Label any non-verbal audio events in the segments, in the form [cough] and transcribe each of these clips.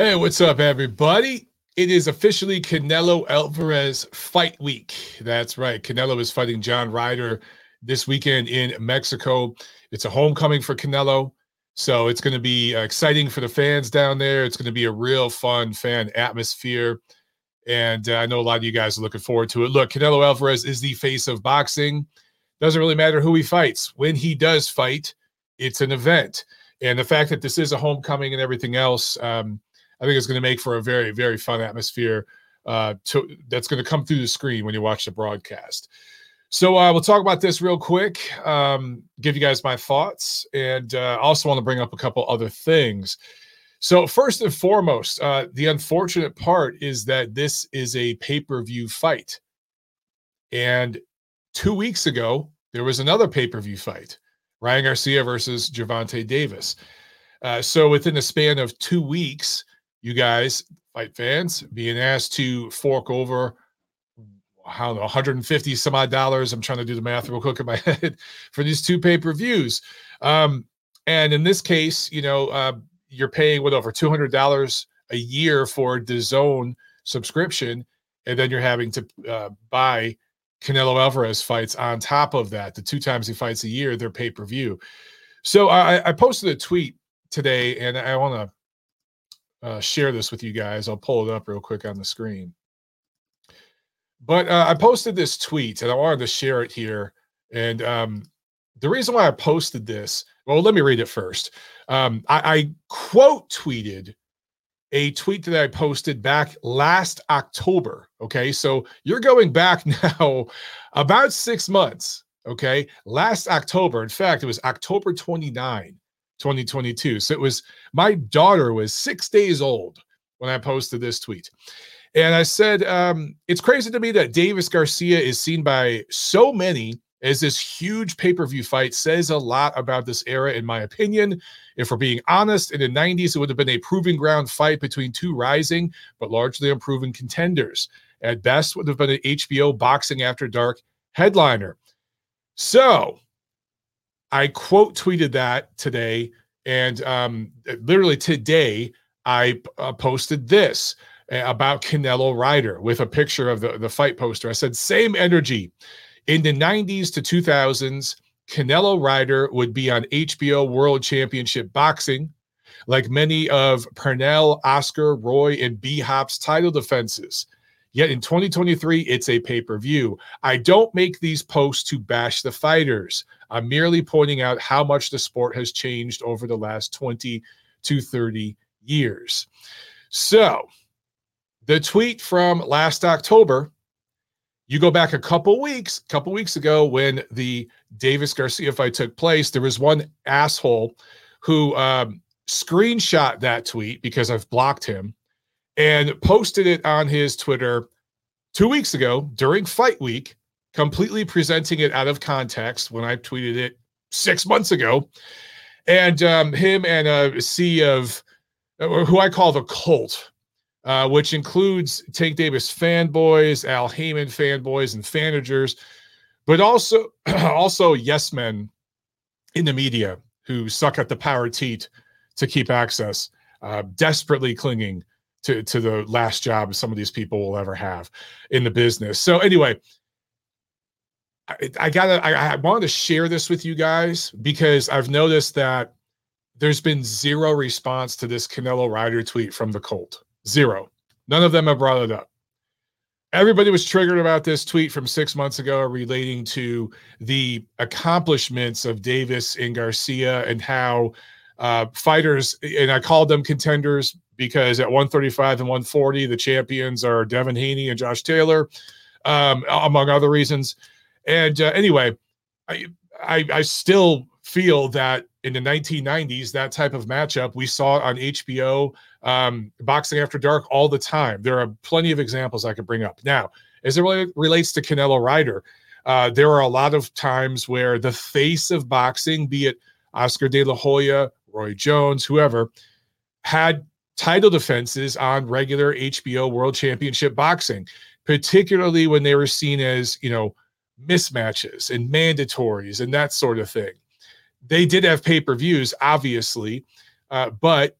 Hey, what's up, everybody? It is officially Canelo Alvarez fight week. That's right. Canelo is fighting John Ryder this weekend in Mexico. It's a homecoming for Canelo. So it's going to be uh, exciting for the fans down there. It's going to be a real fun fan atmosphere. And uh, I know a lot of you guys are looking forward to it. Look, Canelo Alvarez is the face of boxing. Doesn't really matter who he fights. When he does fight, it's an event. And the fact that this is a homecoming and everything else, um, I think it's going to make for a very, very fun atmosphere uh, to, that's going to come through the screen when you watch the broadcast. So uh, we'll talk about this real quick, um, give you guys my thoughts, and uh, also want to bring up a couple other things. So first and foremost, uh, the unfortunate part is that this is a pay-per-view fight, and two weeks ago there was another pay-per-view fight, Ryan Garcia versus Gervonta Davis. Uh, so within the span of two weeks, you guys, fight fans, being asked to fork over I don't know, 150 some odd dollars. I'm trying to do the math real quick in my [laughs] head for these two pay per views. Um, and in this case, you know, uh, you're paying what over $200 a year for the DAZN subscription. And then you're having to uh, buy Canelo Alvarez fights on top of that. The two times he fights a year, they're pay per view. So I, I posted a tweet today and I want to uh, share this with you guys. I'll pull it up real quick on the screen. But uh, I posted this tweet and I wanted to share it here. And um, the reason why I posted this, well, let me read it first. Um, I, I quote tweeted a tweet that I posted back last October. Okay. So you're going back [laughs] now about six months. Okay. Last October. In fact, it was October 29, 2022. So it was my daughter was six days old when I posted this tweet. And I said, um, it's crazy to me that Davis Garcia is seen by so many as this huge pay per view fight says a lot about this era, in my opinion. If we're being honest, in the 90s, it would have been a proving ground fight between two rising, but largely unproven contenders. At best, would have been an HBO Boxing After Dark headliner. So I quote tweeted that today. And um, literally today, I uh, posted this about Canelo Ryder with a picture of the, the fight poster. I said, same energy. In the 90s to 2000s, Canelo Ryder would be on HBO World Championship Boxing, like many of Pernell, Oscar, Roy, and B Hop's title defenses. Yet in 2023, it's a pay per view. I don't make these posts to bash the fighters. I'm merely pointing out how much the sport has changed over the last 20 to 30 years. So, the tweet from last October, you go back a couple weeks, a couple weeks ago when the Davis Garcia fight took place, there was one asshole who um, screenshot that tweet because I've blocked him and posted it on his Twitter two weeks ago during fight week, completely presenting it out of context when I tweeted it six months ago. And um, him and a sea of uh, who I call the cult, uh, which includes Tank Davis fanboys, Al Haymon fanboys, and fanagers, but also [clears throat] also yes men in the media who suck at the power teat to keep access, uh, desperately clinging to to the last job some of these people will ever have in the business. So anyway. I, I gotta. I, I wanted to share this with you guys because I've noticed that there's been zero response to this Canelo Ryder tweet from the Colt. Zero. None of them have brought it up. Everybody was triggered about this tweet from six months ago relating to the accomplishments of Davis and Garcia and how uh, fighters, and I called them contenders because at 135 and 140, the champions are Devin Haney and Josh Taylor, um, among other reasons. And uh, anyway, I, I, I still feel that in the 1990s, that type of matchup, we saw on HBO, um, Boxing After Dark all the time. There are plenty of examples I could bring up. Now, as it relates to Canelo Ryder, uh, there are a lot of times where the face of boxing, be it Oscar de la Hoya, Roy Jones, whoever, had title defenses on regular HBO World Championship boxing, particularly when they were seen as, you know, mismatches and mandatories and that sort of thing they did have pay per views, obviously, uh, but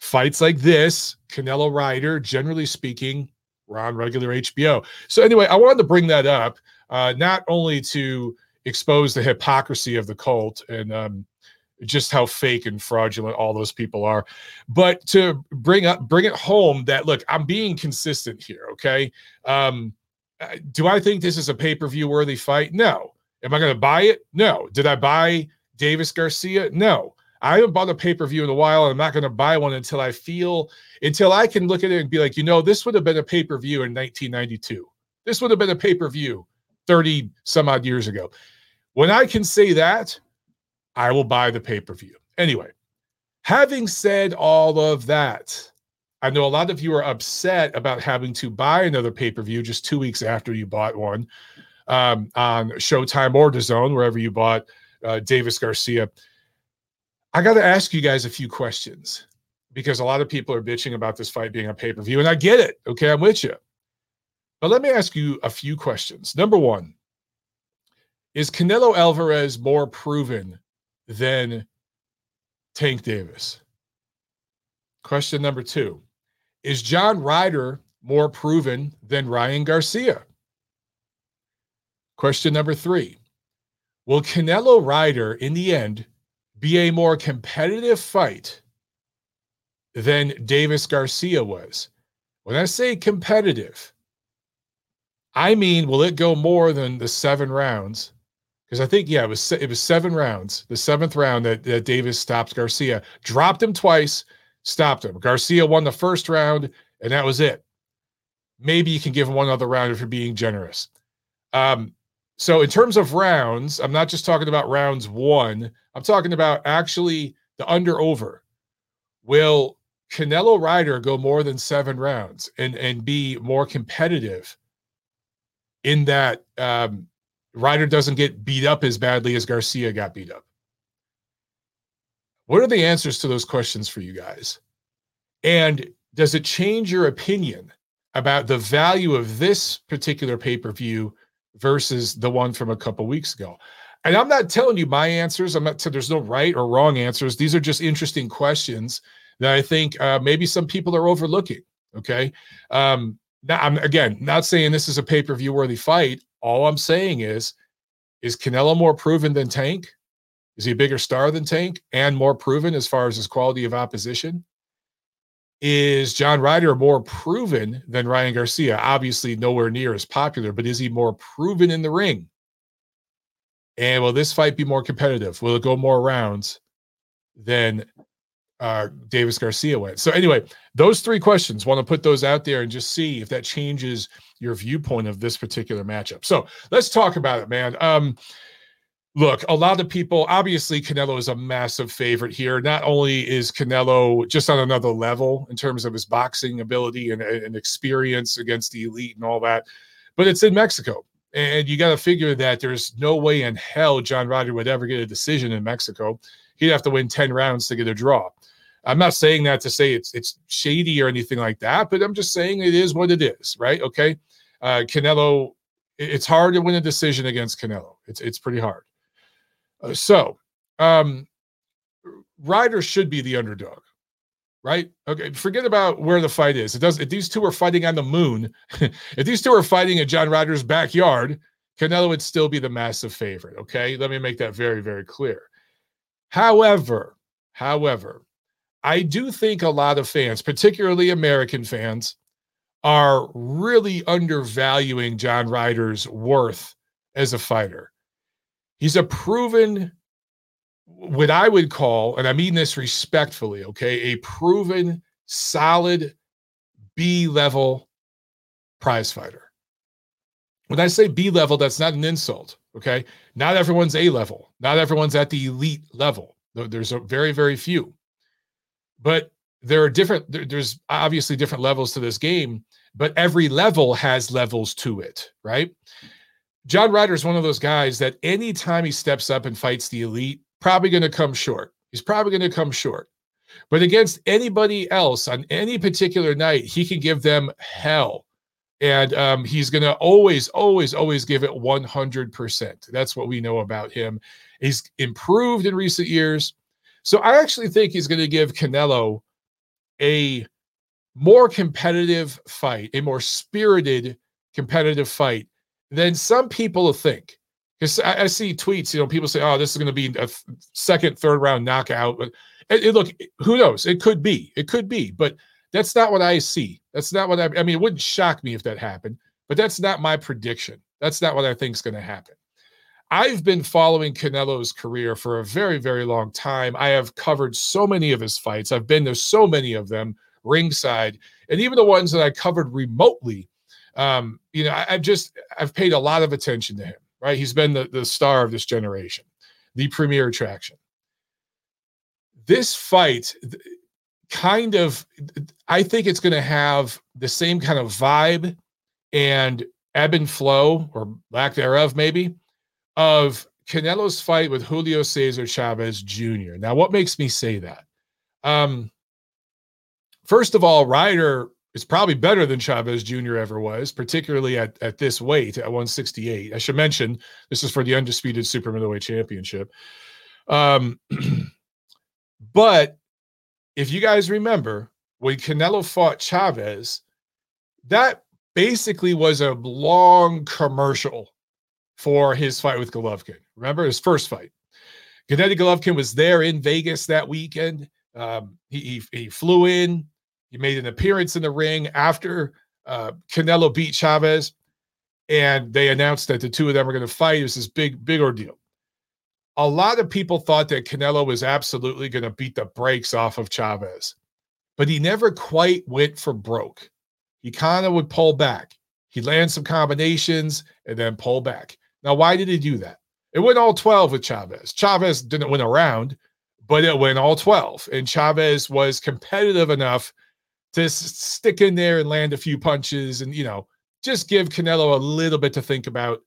fights like this, Canelo Ryder, generally speaking, we're on regular HBO. So anyway, I wanted to bring that up, uh, not only to expose the hypocrisy of the cult and um, just how fake and fraudulent all those people are, but to bring up bring it home that look, I'm being consistent here. Okay, um, do I think this is a pay per view worthy fight? No. Am I going to buy it? No. Did I buy Davis Garcia? No. I haven't bought a pay per view in a while. And I'm not going to buy one until I feel, until I can look at it and be like, you know, this would have been a pay per view in 1992. This would have been a pay per view 30 some odd years ago. When I can say that, I will buy the pay per view. Anyway, having said all of that, I know a lot of you are upset about having to buy another pay per view just two weeks after you bought one um, on Showtime or DAZN, wherever you bought uh, Davis Garcia. I got to ask you guys a few questions because a lot of people are bitching about this fight being a pay per view, and I get it. Okay, I'm with you. But let me ask you a few questions. Number one, is Canelo Alvarez more proven than Tank Davis? Question number two, is John Ryder more proven than Ryan Garcia? Question number three, will Canelo Ryder in the end be a more competitive fight than Davis Garcia was. When I say competitive, I mean, will it go more than the seven rounds? Because I think, yeah, it was it was seven rounds. The seventh round that, that Davis stopped Garcia, dropped him twice, stopped him. Garcia won the first round, and that was it. Maybe you can give him one other round if you're being generous. Um, so, in terms of rounds, I'm not just talking about rounds one, I'm talking about actually the under over. Will Canelo Ryder go more than seven rounds and, and be more competitive in that um, Ryder doesn't get beat up as badly as Garcia got beat up? What are the answers to those questions for you guys? And does it change your opinion about the value of this particular pay per view versus the one from a couple weeks ago. And I'm not telling you my answers. I'm not. There's no right or wrong answers. These are just interesting questions that I think uh, maybe some people are overlooking. Okay. Um, now, I'm again not saying this is a pay per view worthy fight. All I'm saying is, is Canelo more proven than Tank? Is he a bigger star than Tank and more proven as far as his quality of opposition? Is John Ryder more proven than Ryan Garcia? Obviously, nowhere near as popular, but is he more proven in the ring? And will this fight be more competitive? Will it go more rounds than uh, Davis Garcia went? So, anyway, those three questions, want to put those out there and just see if that changes your viewpoint of this particular matchup. So, let's talk about it, man. Um, look, a lot of people, obviously, Canelo is a massive favorite here. Not only is Canelo just on another level in terms of his boxing ability and, and experience against the elite and all that, but it's in Mexico. And you got to figure that there's no way in hell John Ryder would ever get a decision in Mexico. He'd have to win 10 rounds to get a draw. I'm not saying that to say it's it's shady or anything like that, but I'm just saying it is what it is, right? Okay. Uh, Canelo, it's hard to win a decision against Canelo. It's it's pretty hard. Uh, so, um, Ryder should be the underdog, right? Okay, forget about where the fight is. It does. If these two are fighting on the moon, [laughs] if these two are fighting in John Ryder's backyard, Canelo would still be the massive favorite. Okay, let me make that very, very clear. However, however, I do think a lot of fans, particularly American fans, are really undervaluing John Ryder's worth as a fighter. He's a proven, what I would call, and I mean this respectfully, okay, a proven, solid B level prize fighter. When I say B level, that's not an insult, okay? Not everyone's A level, not everyone's at the elite level. There's a very, very few. But there are different, there's obviously different levels to this game, but every level has levels to it, right? John Ryder is one of those guys that anytime he steps up and fights the elite, probably going to come short. He's probably going to come short. But against anybody else on any particular night, he can give them hell. And um, he's going to always, always, always give it 100%. That's what we know about him. He's improved in recent years. So I actually think he's going to give Canelo a more competitive fight, a more spirited competitive fight than some people think. Because I, I, see tweets, you know, people say, "Oh, this is going to be a th- second, third round knockout." But it, it, look, who knows? It could be. It could be. But that's not what I see. That's not what I. I mean, it wouldn't shock me if that happened. But that's not my prediction. That's not what I think is going to happen. I've been following Canelo's career for a very, very long time. I have covered so many of his fights. I've been to so many of them ringside, and even the ones that I covered remotely. Um, you know, I, I've just I've paid a lot of attention to him. Right, he's been the the star of this generation, the premier attraction. This fight, kind of, I think it's going to have the same kind of vibe and ebb and flow, or lack thereof, maybe, of Canelo's fight with Julio Cesar Chavez Jr. Now, what makes me say that? Um, first of all, Ryder is probably better than Chavez Jr. ever was, particularly at, at this weight at 168. I should mention this is for the undisputed super middleweight championship. Um, [clears throat] but if you guys remember when Canelo fought Chavez, that basically was a long commercial for his fight with Golovkin. Remember his first fight. Gennady Golovkin was there in Vegas that weekend. Um, he, he, he flew in. He made an appearance in the ring after uh, Canelo beat Chavez, and they announced that the two of them were going to fight. It was this big big ordeal. A lot of people thought that Canelo was absolutely going to beat the brakes off of Chavez, but he never quite went for broke. He kind of would pull back. He'd land some combinations and then pull back. Now, why did he do that? It went all 12 with Chavez. Chavez didn't win a round, but it went all 12. And Chavez was competitive enough to stick in there and land a few punches and, you know, just give Canelo a little bit to think about.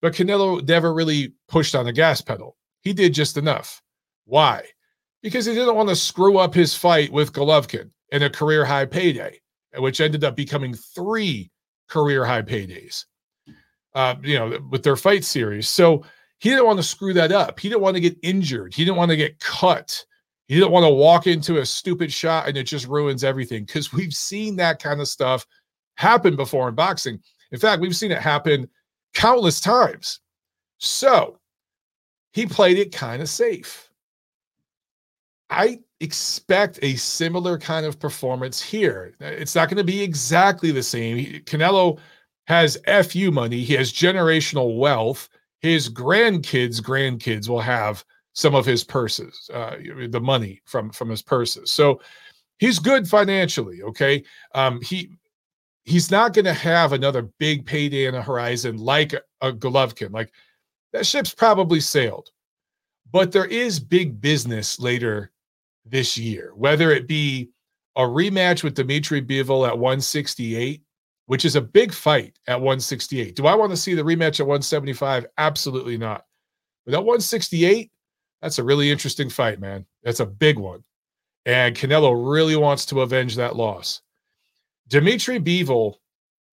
But Canelo never really pushed on the gas pedal. He did just enough. Why? Because he didn't want to screw up his fight with Golovkin in a career high payday, which ended up becoming three career high paydays uh, you know, with their fight series. So he didn't want to screw that up. He didn't want to get injured. He didn't want to get cut. He didn't want to walk into a stupid shot and it just ruins everything because we've seen that kind of stuff happen before in boxing. In fact, we've seen it happen countless times. So he played it kind of safe. I expect a similar kind of performance here. It's not going to be exactly the same. Canelo has FU money, he has generational wealth. His grandkids' grandkids will have some of his purses, uh, the money from from his purses. So he's good financially. Okay, um, he he's not going to have another big payday in the horizon like a, a Golovkin. Like that ship's probably sailed, but there is big business later this year, whether it be a rematch with Dimitri Bivol at 168 which is a big fight at 168. Do I want to see the rematch at 175? Absolutely not. But at 168, that's a really interesting fight, man. That's a big one. And Canelo really wants to avenge that loss. Dimitri Bivol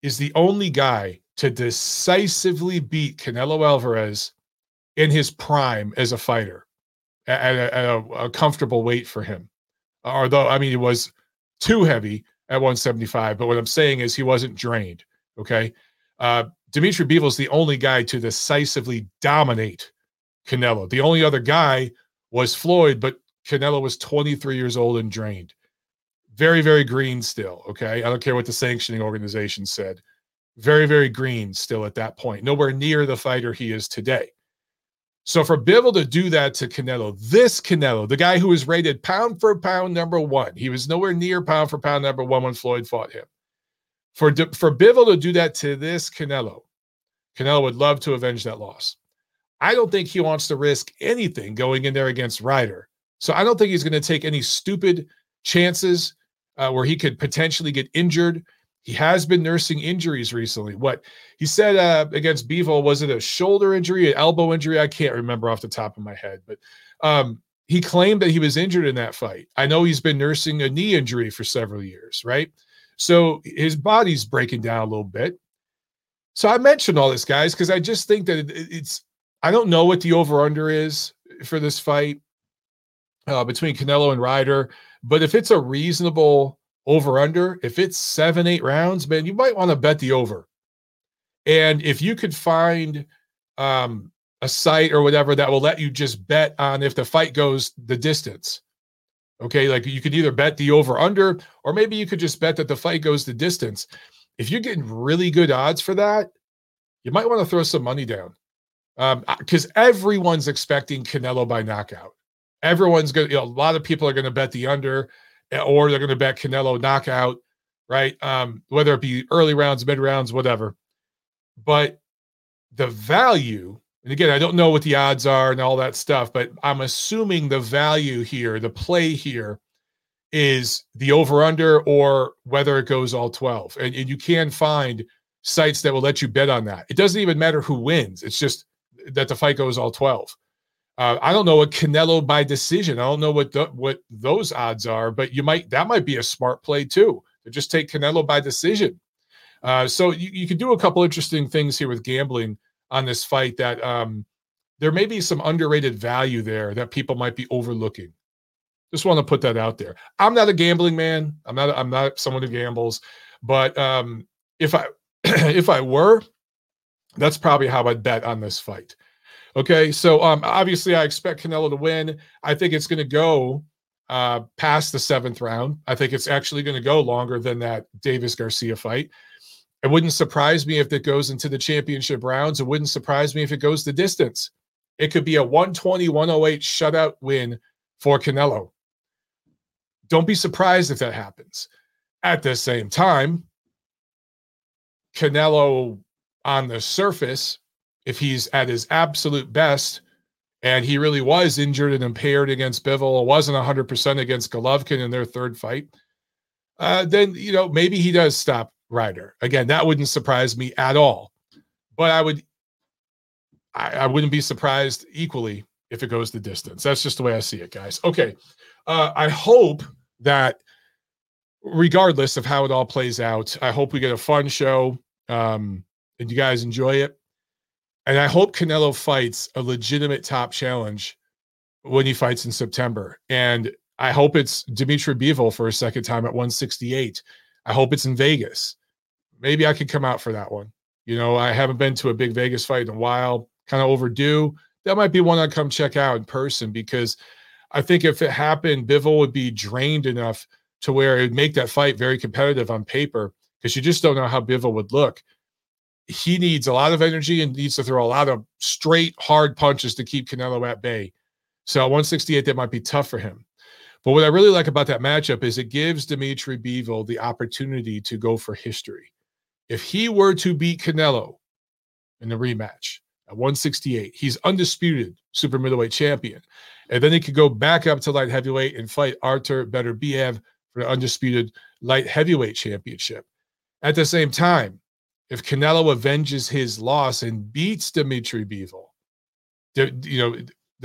is the only guy to decisively beat Canelo Alvarez in his prime as a fighter at, a, at a, a comfortable weight for him. Although, I mean, it was too heavy at 175. But what I'm saying is he wasn't drained. Okay. Uh, Dimitri is the only guy to decisively dominate Canelo. The only other guy was Floyd, but Canelo was 23 years old and drained. Very, very green still. Okay. I don't care what the sanctioning organization said. Very, very green still at that point. Nowhere near the fighter he is today. So for Bivol to do that to Canelo, this Canelo, the guy who was rated pound for pound number one, he was nowhere near pound for pound number one when Floyd fought him. For for Bivol to do that to this Canelo, Canelo would love to avenge that loss. I don't think he wants to risk anything going in there against Ryder. So I don't think he's going to take any stupid chances uh, where he could potentially get injured. He has been nursing injuries recently. What he said uh, against Bivol was it a shoulder injury, an elbow injury? I can't remember off the top of my head, but um, he claimed that he was injured in that fight. I know he's been nursing a knee injury for several years, right? So his body's breaking down a little bit. So I mentioned all this, guys, because I just think that it, it's. I don't know what the over under is for this fight. uh, between Canelo and Ryder. But if it's a reasonable over under, if it's seven, eight rounds, man, you might want to bet the over. And if you could find um, a site or whatever that will let you just bet on if the fight goes the distance. Okay, like you could either bet the over under, or maybe you could just bet that the fight goes the distance. If you're getting really good odds for that, you might want to throw some money down because um, everyone's expecting Canelo by knockout. Everyone's going you know, a lot of people are going to bet the under or they're going to bet Canelo knockout, right? Um, whether it be early rounds, mid rounds, whatever. But the value, and again, I don't know what the odds are and all that stuff, but I'm assuming the value here, the play here is the over under or whether it goes all 12. And, and you can find sites that will let you bet on that. It doesn't even matter who wins. It's just that the fight goes all 12. Uh, I don't know what Canelo by decision. I don't know what the, what those odds are, but you might that might be a smart play too to just take Canelo by decision. Uh, so you, you can do a couple interesting things here with gambling on this fight that um, there may be some underrated value there that people might be overlooking. Just want to put that out there. I'm not a gambling man. I'm not. I'm not someone who gambles. But um, if I [clears throat] if I were, that's probably how I'd bet on this fight. Okay, so um, obviously I expect Canelo to win. I think it's going to go uh, past the seventh round. I think it's actually going to go longer than that Davis Garcia fight. It wouldn't surprise me if it goes into the championship rounds. It wouldn't surprise me if it goes the distance. It could be a 120 108 shutout win for Canelo. Don't be surprised if that happens. At the same time, Canelo on the surface, if he's at his absolute best, and he really was injured and impaired against Bivol, wasn't 100% against Golovkin in their third fight, uh, then, you know, maybe he does stop Ryder. Again, that wouldn't surprise me at all. But I would, I, I wouldn't be surprised equally if it goes the distance. That's just the way I see it, guys. Okay. Uh, I hope that regardless of how it all plays out, I hope we get a fun show. Um, and you guys enjoy it. And I hope Canelo fights a legitimate top challenge when he fights in September. And I hope it's Dimitri Bivol for a second time at 168. I hope it's in Vegas. Maybe I could come out for that one. You know, I haven't been to a big Vegas fight in a while, kind of overdue. That might be one I'd come check out in person because I think if it happened, Bivol would be drained enough to where it would make that fight very competitive on paper because you just don't know how Bivol would look he needs a lot of energy and needs to throw a lot of straight, hard punches to keep Canelo at bay. So at 168, that might be tough for him. But what I really like about that matchup is it gives Dimitri Bivol the opportunity to go for history. If he were to beat Canelo in the rematch at 168, he's undisputed super middleweight champion. And then he could go back up to light heavyweight and fight Artur Beterbiev for the undisputed light heavyweight championship. At the same time, if Canelo avenges his loss and beats Dimitri Bivol, you know,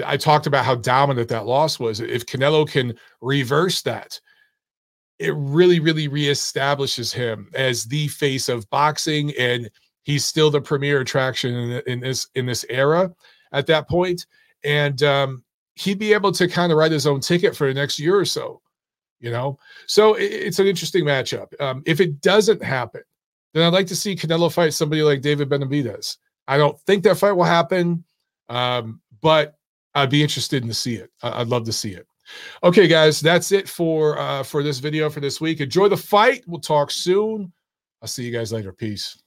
I talked about how dominant that loss was. If Canelo can reverse that, it really, really reestablishes him as the face of boxing, and he's still the premier attraction in, in this in this era at that. And um, he'd be able to kind of write his own ticket for the next year or so, you know. So it, it's an interesting matchup. Um, if it doesn't happen, then I'd like to see Canelo fight somebody like David Benavidez. I don't think that fight will happen, um, but I'd be interested in to see it. I'd love to see it. Okay, guys, that's it for uh, for this video for this week. Enjoy the fight. We'll talk soon. I'll see you guys later. Peace.